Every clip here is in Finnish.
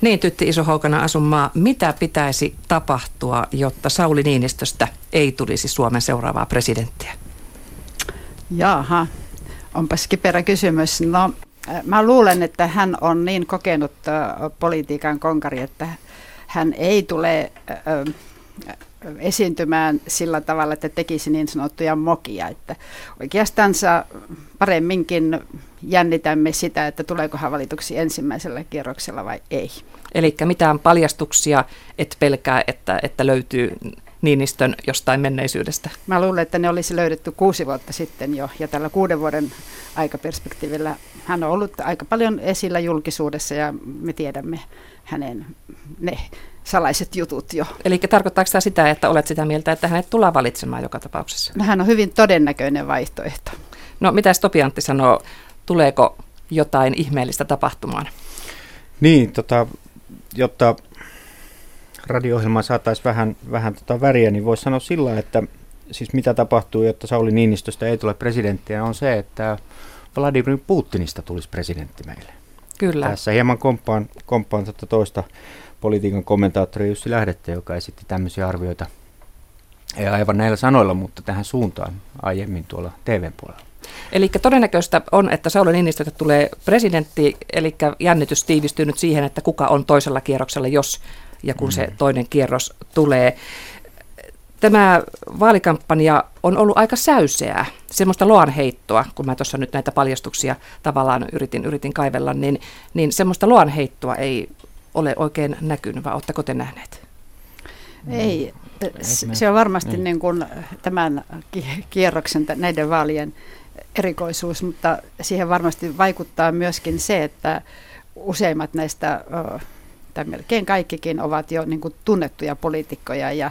Niin, Tytti Isohoukana asummaa, mitä pitäisi tapahtua, jotta Sauli Niinistöstä ei tulisi Suomen seuraavaa presidenttiä? Jaha, onpas kiperä kysymys. No, äh, mä luulen, että hän on niin kokenut äh, politiikan konkari, että hän ei tule äh, esiintymään sillä tavalla, että tekisi niin sanottuja mokia. Että oikeastaan paremminkin jännitämme sitä, että tuleeko hän valituksi ensimmäisellä kierroksella vai ei. Eli mitään paljastuksia et pelkää, että, että löytyy Niinistön jostain menneisyydestä? Mä luulen, että ne olisi löydetty kuusi vuotta sitten jo, ja tällä kuuden vuoden aikaperspektiivillä hän on ollut aika paljon esillä julkisuudessa, ja me tiedämme hänen ne salaiset jutut jo. Eli tarkoittaako tämä sitä, että olet sitä mieltä, että hänet tullaan valitsemaan joka tapauksessa? No, hän on hyvin todennäköinen vaihtoehto. No mitä Stopiantti sanoo, tuleeko jotain ihmeellistä tapahtumaan? Niin, tota, jotta radio-ohjelmaan saataisiin vähän, vähän tota väriä, niin voisi sanoa sillä, että siis mitä tapahtuu, jotta Sauli Niinistöstä ei tule presidenttiä, on se, että Vladimir Putinista tulisi presidentti meille. Kyllä. Tässä hieman komppaan, komppaan toista politiikan kommentaattori Jussi Lähdettä, joka esitti tämmöisiä arvioita, ei aivan näillä sanoilla, mutta tähän suuntaan aiemmin tuolla TVn puolella. Eli todennäköistä on, että Sauli Niinistöstä tulee presidentti, eli jännitys tiivistyy nyt siihen, että kuka on toisella kierroksella, jos ja kun mm. se toinen kierros tulee. Tämä vaalikampanja on ollut aika säyseää, semmoista loanheittoa, kun mä tuossa nyt näitä paljastuksia tavallaan yritin, yritin kaivella, niin, niin semmoista loanheittoa ei ole oikein näkynyt, vai oletteko te nähneet? Ei, se on varmasti niin. Niin kuin tämän kierroksen, näiden vaalien erikoisuus, mutta siihen varmasti vaikuttaa myöskin se, että useimmat näistä, tai melkein kaikkikin, ovat jo niin kuin tunnettuja poliitikkoja ja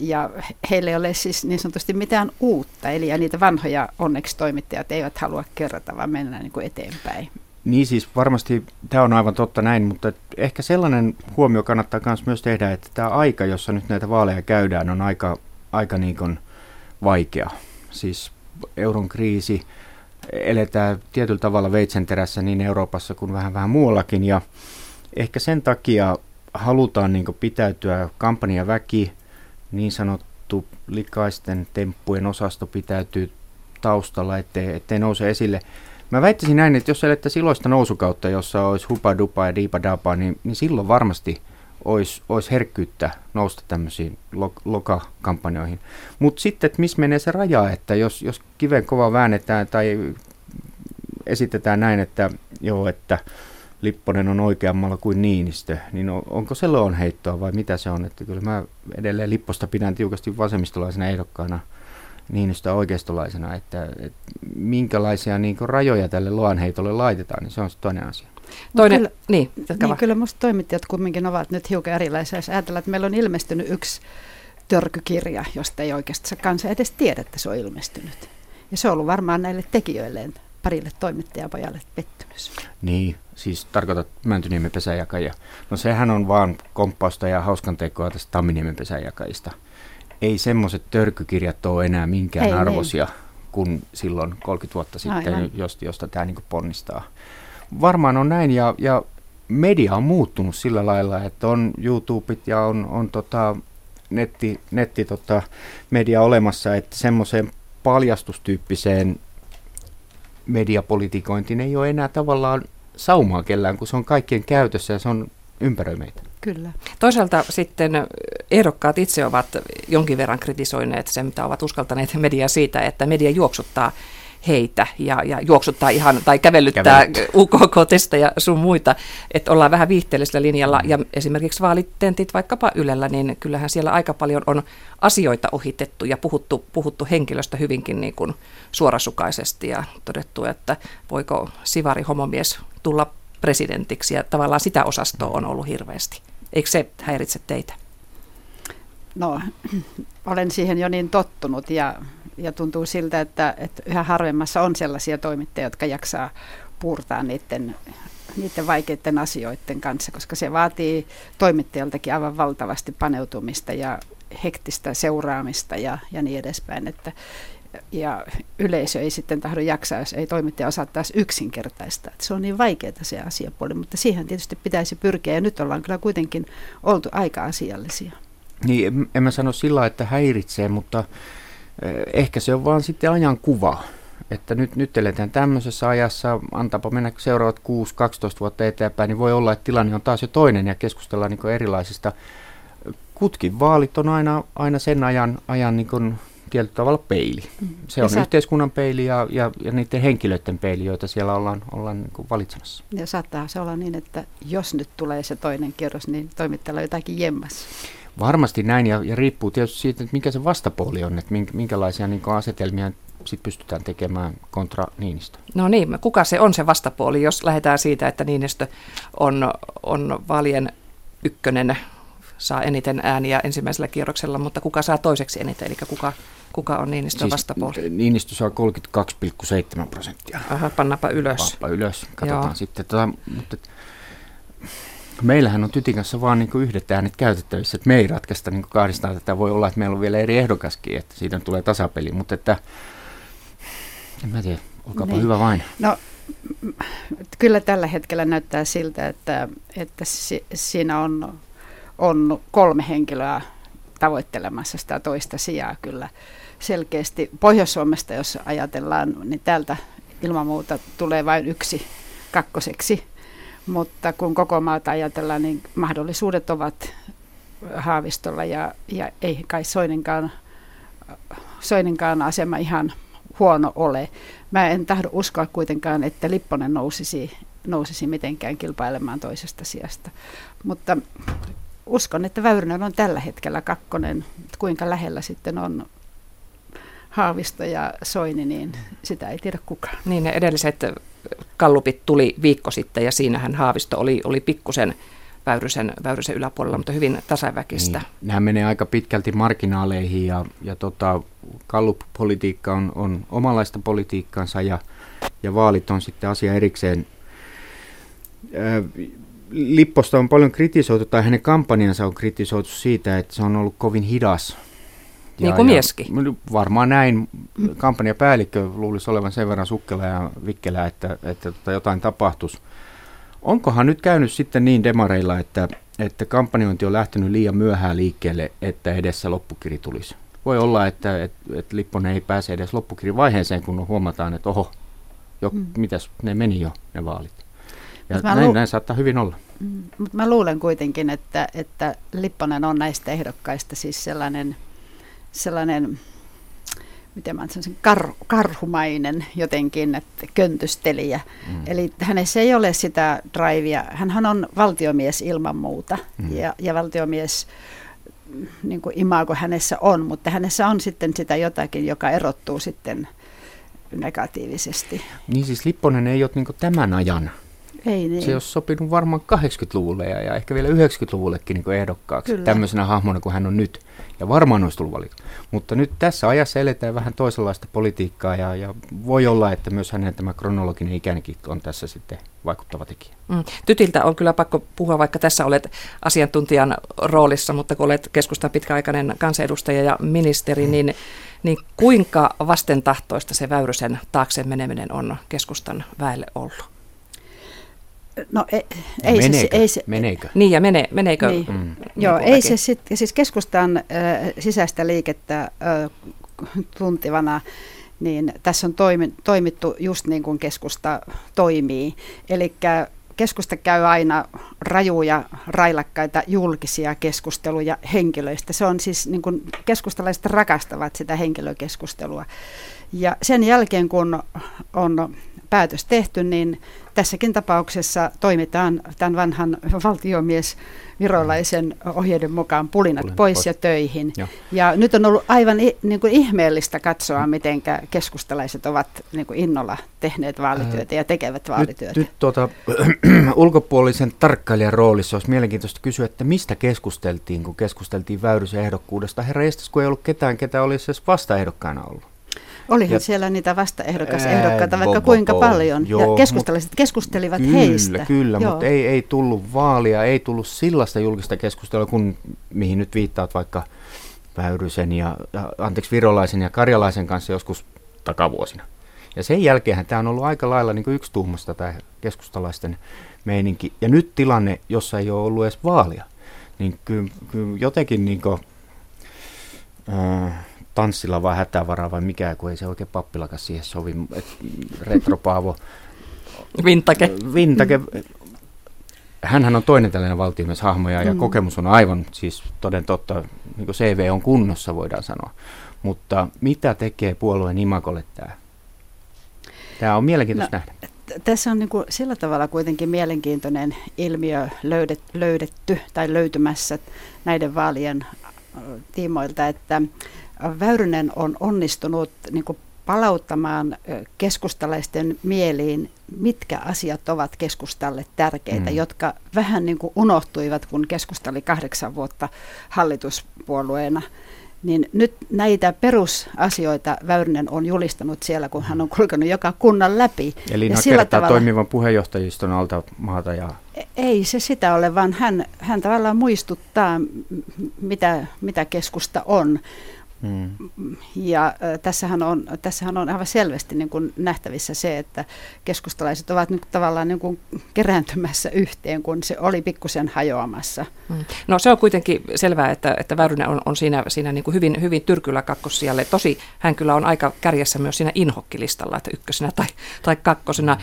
ja heille ei ole siis niin sanotusti mitään uutta, eli ja niitä vanhoja onneksi toimittajat eivät halua kerrata, vaan mennä niin kuin eteenpäin. Niin siis varmasti tämä on aivan totta näin, mutta ehkä sellainen huomio kannattaa myös tehdä, että tämä aika, jossa nyt näitä vaaleja käydään, on aika, aika niin kuin vaikea. Siis euron kriisi, eletään tietyllä tavalla veitsenterässä niin Euroopassa kuin vähän vähän muuallakin ja ehkä sen takia halutaan niin pitäytyä kampanjaväki, niin sanottu likaisten temppujen osasto pitäytyy taustalla, ettei, ettei nouse esille. Mä väittäisin näin, että jos elettäisiin iloista nousukautta, jossa olisi hupa dupa ja diipa dapa, niin, niin silloin varmasti olisi, olisi herkkyyttä nousta tämmöisiin lo, lokakampanjoihin. Mutta sitten, että missä menee se raja, että jos, jos kiven kova väännetään tai esitetään näin, että joo, että Lipponen on oikeammalla kuin Niinistö, niin on, onko se heittoa vai mitä se on? Että kyllä mä edelleen Lipposta pidän tiukasti vasemmistolaisena ehdokkaana – Niinistö oikeistolaisena, että, että minkälaisia niin rajoja tälle loanheitolle laitetaan, niin se on se toinen asia. Toinen, kyllä, niin, niin kyllä minusta toimittajat kumminkin ovat nyt hiukan erilaisia. Jos ajatellaan, että meillä on ilmestynyt yksi törkykirja, josta ei oikeastaan kansa edes tiedä, että se on ilmestynyt. Ja se on ollut varmaan näille tekijöilleen parille toimittajapojalle pettymys. Niin, siis tarkoitat Mäntyniemen pesäjakajia. No sehän on vaan komppausta ja hauskantekoa tästä Tamminiemen pesäjakajista ei semmoiset törkykirjat ole enää minkään ei, niin. arvoisia ei. kuin silloin 30 vuotta sitten, josta, josta tämä niin ponnistaa. Varmaan on näin ja, ja media on muuttunut sillä lailla, että on YouTubeit ja on, on tota, netti, netti tota, media olemassa, että semmoiseen paljastustyyppiseen mediapolitikointiin ei ole enää tavallaan saumaa kellään, kun se on kaikkien käytössä ja se on ympäröi meitä. Kyllä. Toisaalta sitten ehdokkaat itse ovat jonkin verran kritisoineet sen, mitä ovat uskaltaneet mediaa siitä, että media juoksuttaa heitä ja, ja juoksuttaa ihan tai kävellyttää UKK-testejä sun muita, että ollaan vähän viihteellisellä linjalla ja esimerkiksi vaalitentit vaikkapa Ylellä, niin kyllähän siellä aika paljon on asioita ohitettu ja puhuttu, puhuttu henkilöstä hyvinkin niin kuin suorasukaisesti ja todettu, että voiko sivari homomies tulla presidentiksi ja tavallaan sitä osastoa on ollut hirveästi. Eikö se häiritse teitä? No, olen siihen jo niin tottunut ja, ja tuntuu siltä, että, että yhä harvemmassa on sellaisia toimittajia, jotka jaksaa puurtaa niiden, niiden vaikeiden asioiden kanssa, koska se vaatii toimittajaltakin aivan valtavasti paneutumista ja hektistä seuraamista ja, ja niin edespäin. Että ja yleisö ei sitten tahdo jaksaa, jos ei toimittaja osaa taas yksinkertaista. Että se on niin vaikeaa se asiapuoli, mutta siihen tietysti pitäisi pyrkiä ja nyt ollaan kyllä kuitenkin oltu aika asiallisia. Niin, en mä sano sillä että häiritsee, mutta ehkä se on vaan sitten ajan kuva. Että nyt, nyt eletään tämmöisessä ajassa, antaapa mennä seuraavat 6-12 vuotta eteenpäin, niin voi olla, että tilanne on taas jo toinen ja keskustellaan niin erilaisista. Kutkin vaalit on aina, aina sen ajan, ajan niin tietyllä tavalla peili. Mm. Se on ja yhteiskunnan peili ja, ja, ja niiden henkilöiden peili, joita siellä ollaan, ollaan niin valitsemassa. Ja saattaa se olla niin, että jos nyt tulee se toinen kierros, niin toimittajalla on jotakin jemmas. Varmasti näin ja, ja riippuu tietysti siitä, että mikä se vastapuoli on, että minkälaisia niin asetelmia sit pystytään tekemään kontra Niinistö. No niin, kuka se on se vastapuoli, jos lähdetään siitä, että Niinistö on, on vaalien ykkönen, saa eniten ääniä ensimmäisellä kierroksella, mutta kuka saa toiseksi eniten, eli kuka, kuka on Niinistön siis vastapuoli? Niinistö saa 32,7 prosenttia. Aha, pannapa ylös. Pannapa ylös, katsotaan Joo. sitten. Tota, mutta meillähän on Tytin kanssa vaan niin yhdet äänet käytettävissä, että me ei ratkaista niin kahdestaan tätä. Voi olla, että meillä on vielä eri ehdokaskin, että siitä tulee tasapeli, mutta että en mä tiedä, olkaapa niin. hyvä vain. No kyllä tällä hetkellä näyttää siltä, että, että si, siinä on, on kolme henkilöä tavoittelemassa sitä toista sijaa kyllä selkeästi. Pohjois-Suomesta, jos ajatellaan, niin täältä ilman muuta tulee vain yksi kakkoseksi mutta kun koko maata ajatellaan, niin mahdollisuudet ovat Haavistolla ja, ja ei kai Soininkaan, Soininkaan asema ihan huono ole. Mä en tahdo uskoa kuitenkaan, että Lipponen nousisi, nousisi mitenkään kilpailemaan toisesta sijasta. Mutta uskon, että Väyrynen on tällä hetkellä kakkonen. Kuinka lähellä sitten on Haavisto ja Soini, niin sitä ei tiedä kukaan. Niin ne edelliset kallupit tuli viikko sitten ja siinähän Haavisto oli, oli pikkusen Väyrysen, Väyrysen yläpuolella, mutta hyvin tasaväkistä. Niin. Nämä menee aika pitkälti marginaaleihin ja, ja tota, kallupolitiikka on, on omanlaista politiikkaansa ja, ja vaalit on sitten asia erikseen. Lipposta on paljon kritisoitu, tai hänen kampanjansa on kritisoitu siitä, että se on ollut kovin hidas ja, niin kuin mieskin. Varmaan näin. Kampanjapäällikkö luulisi olevan sen verran sukkela ja vikkelä, että, että tota jotain tapahtuisi. Onkohan nyt käynyt sitten niin demareilla, että, että kampanjointi on lähtenyt liian myöhään liikkeelle, että edessä loppukiri tulisi? Voi olla, että, että, että Lipponen ei pääse edes loppukirivaiheeseen, kun huomataan, että oho, jo, mm. mitäs ne meni jo ne vaalit. Ja näin, lu- näin saattaa hyvin olla. Mm, mutta mä luulen kuitenkin, että, että Lipponen on näistä ehdokkaista siis sellainen – sellainen, miten mä sen kar, karhumainen jotenkin, että köntystelijä. Mm. Eli hänessä ei ole sitä drivea. Hänhän on valtiomies ilman muuta mm. ja, ja valtiomies niin kuin imago hänessä on, mutta hänessä on sitten sitä jotakin, joka erottuu sitten negatiivisesti. Niin siis Lipponen ei ole niin tämän ajan ei niin. Se olisi sopinut varmaan 80-luvulle ja, ja ehkä vielä 90-luvullekin niin ehdokkaaksi Kyllä. tämmöisenä hahmona kuin hän on nyt. Ja varmaan olisi tullut valittu. Mutta nyt tässä ajassa eletään vähän toisenlaista politiikkaa ja, ja voi olla, että myös hänen tämä kronologinen ikäänkin on tässä sitten vaikuttava tekijä. Mm. Tytiltä on kyllä pakko puhua, vaikka tässä olet asiantuntijan roolissa, mutta kun olet keskustan pitkäaikainen kansanedustaja ja ministeri, mm. niin, niin kuinka vastentahtoista se Väyrysen taakse meneminen on keskustan väelle ollut? No ei, ei meneekö? se, ei se, meneekö? Niin ja mene, meneekö? Niin. Mm. Niin Joo, ei se sit, siis keskustan äh, sisäistä liikettä äh, tuntivana, niin tässä on toimi, toimittu just niin kuin keskusta toimii. Eli keskusta käy aina rajuja, railakkaita julkisia keskusteluja henkilöistä. Se on siis, niin kuin keskustalaiset rakastavat sitä henkilökeskustelua. Ja sen jälkeen, kun on päätös tehty, niin tässäkin tapauksessa toimitaan tämän vanhan valtiomies virolaisen ohjeiden mukaan pulinat, pulinat pois, pois ja töihin. Ja. ja nyt on ollut aivan niin kuin ihmeellistä katsoa, miten keskustalaiset ovat niin kuin innolla tehneet vaalityötä ja tekevät vaalityötä. Nyt, nyt tuota, ulkopuolisen tarkkailijan roolissa olisi mielenkiintoista kysyä, että mistä keskusteltiin, kun keskusteltiin Väyrysen ehdokkuudesta. Herra Estes, kun ei ollut ketään, ketä olisi edes vastaehdokkaana ollut. Olihan ja, siellä niitä vastaehdokasehdokkaita vaikka bo, kuinka bo, paljon. Joo, ja keskustelivat, keskustelivat kyllä, heistä. Kyllä, joo. mutta ei, ei tullut vaalia, ei tullut sellaista julkista keskustelua, kun, mihin nyt viittaat vaikka Väyrysen ja, anteeksi, Virolaisen ja Karjalaisen kanssa joskus takavuosina. Ja sen jälkeen tämä on ollut aika lailla niin yksi tuumasta tämä keskustalaisten meininki. Ja nyt tilanne, jossa ei ole ollut edes vaalia, niin kyllä, kyllä jotenkin niin kuin, äh, tanssilla vai hätävaraa vai mikä, kun ei se oikein pappilakas siihen sovi. Et retropaavo. Vintake. Vintake. Hänhän on toinen tällainen valtiomieshahmo ja, mm. ja kokemus on aivan siis toden totta, niin kuin CV on kunnossa voidaan sanoa. Mutta mitä tekee puolueen imakolle tämä? Tämä on mielenkiintoista no, nähdä. Tässä on niin kuin sillä tavalla kuitenkin mielenkiintoinen ilmiö löydet, löydetty tai löytymässä näiden vaalien tiimoilta, että Väyrynen on onnistunut niin kuin palauttamaan keskustalaisten mieliin, mitkä asiat ovat keskustalle tärkeitä, mm. jotka vähän niin kuin unohtuivat, kun keskusta oli kahdeksan vuotta hallituspuolueena. Niin nyt näitä perusasioita Väyrynen on julistanut siellä, kun hän on kulkenut joka kunnan läpi. Eli ja sillä tavalla, toimivan puheenjohtajiston alta maata ja... E- ei se sitä ole, vaan hän, hän tavallaan muistuttaa, mitä, mitä keskusta on. Mm. Ja äh, tässähän, on, tässähän on aivan selvästi niin kuin nähtävissä se, että keskustalaiset ovat nyt tavallaan niin kuin kerääntymässä yhteen, kun se oli pikkusen hajoamassa. Mm. No se on kuitenkin selvää, että, että Väyrynen on, on siinä, siinä niin kuin hyvin, hyvin tyrkyllä kakkossijalle. Tosi hän kyllä on aika kärjessä myös siinä inhokkilistalla, että ykkösenä tai, tai kakkosena.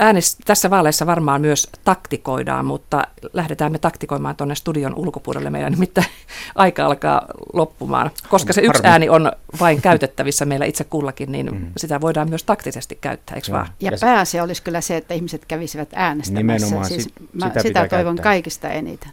Äänest, tässä vaaleissa varmaan myös taktikoidaan, mutta lähdetään me taktikoimaan tuonne studion ulkopuolelle. Meidän nimittäin aika alkaa loppumaan. Koska se yksi ääni on vain käytettävissä meillä itse kullakin, niin mm. sitä voidaan myös taktisesti käyttää, eikö vaan? Ja pääasia olisi kyllä se, että ihmiset kävisivät äänestämässä. Nimenomaan, siis sit, mä sitä, sitä toivon käyttää. kaikista eniten.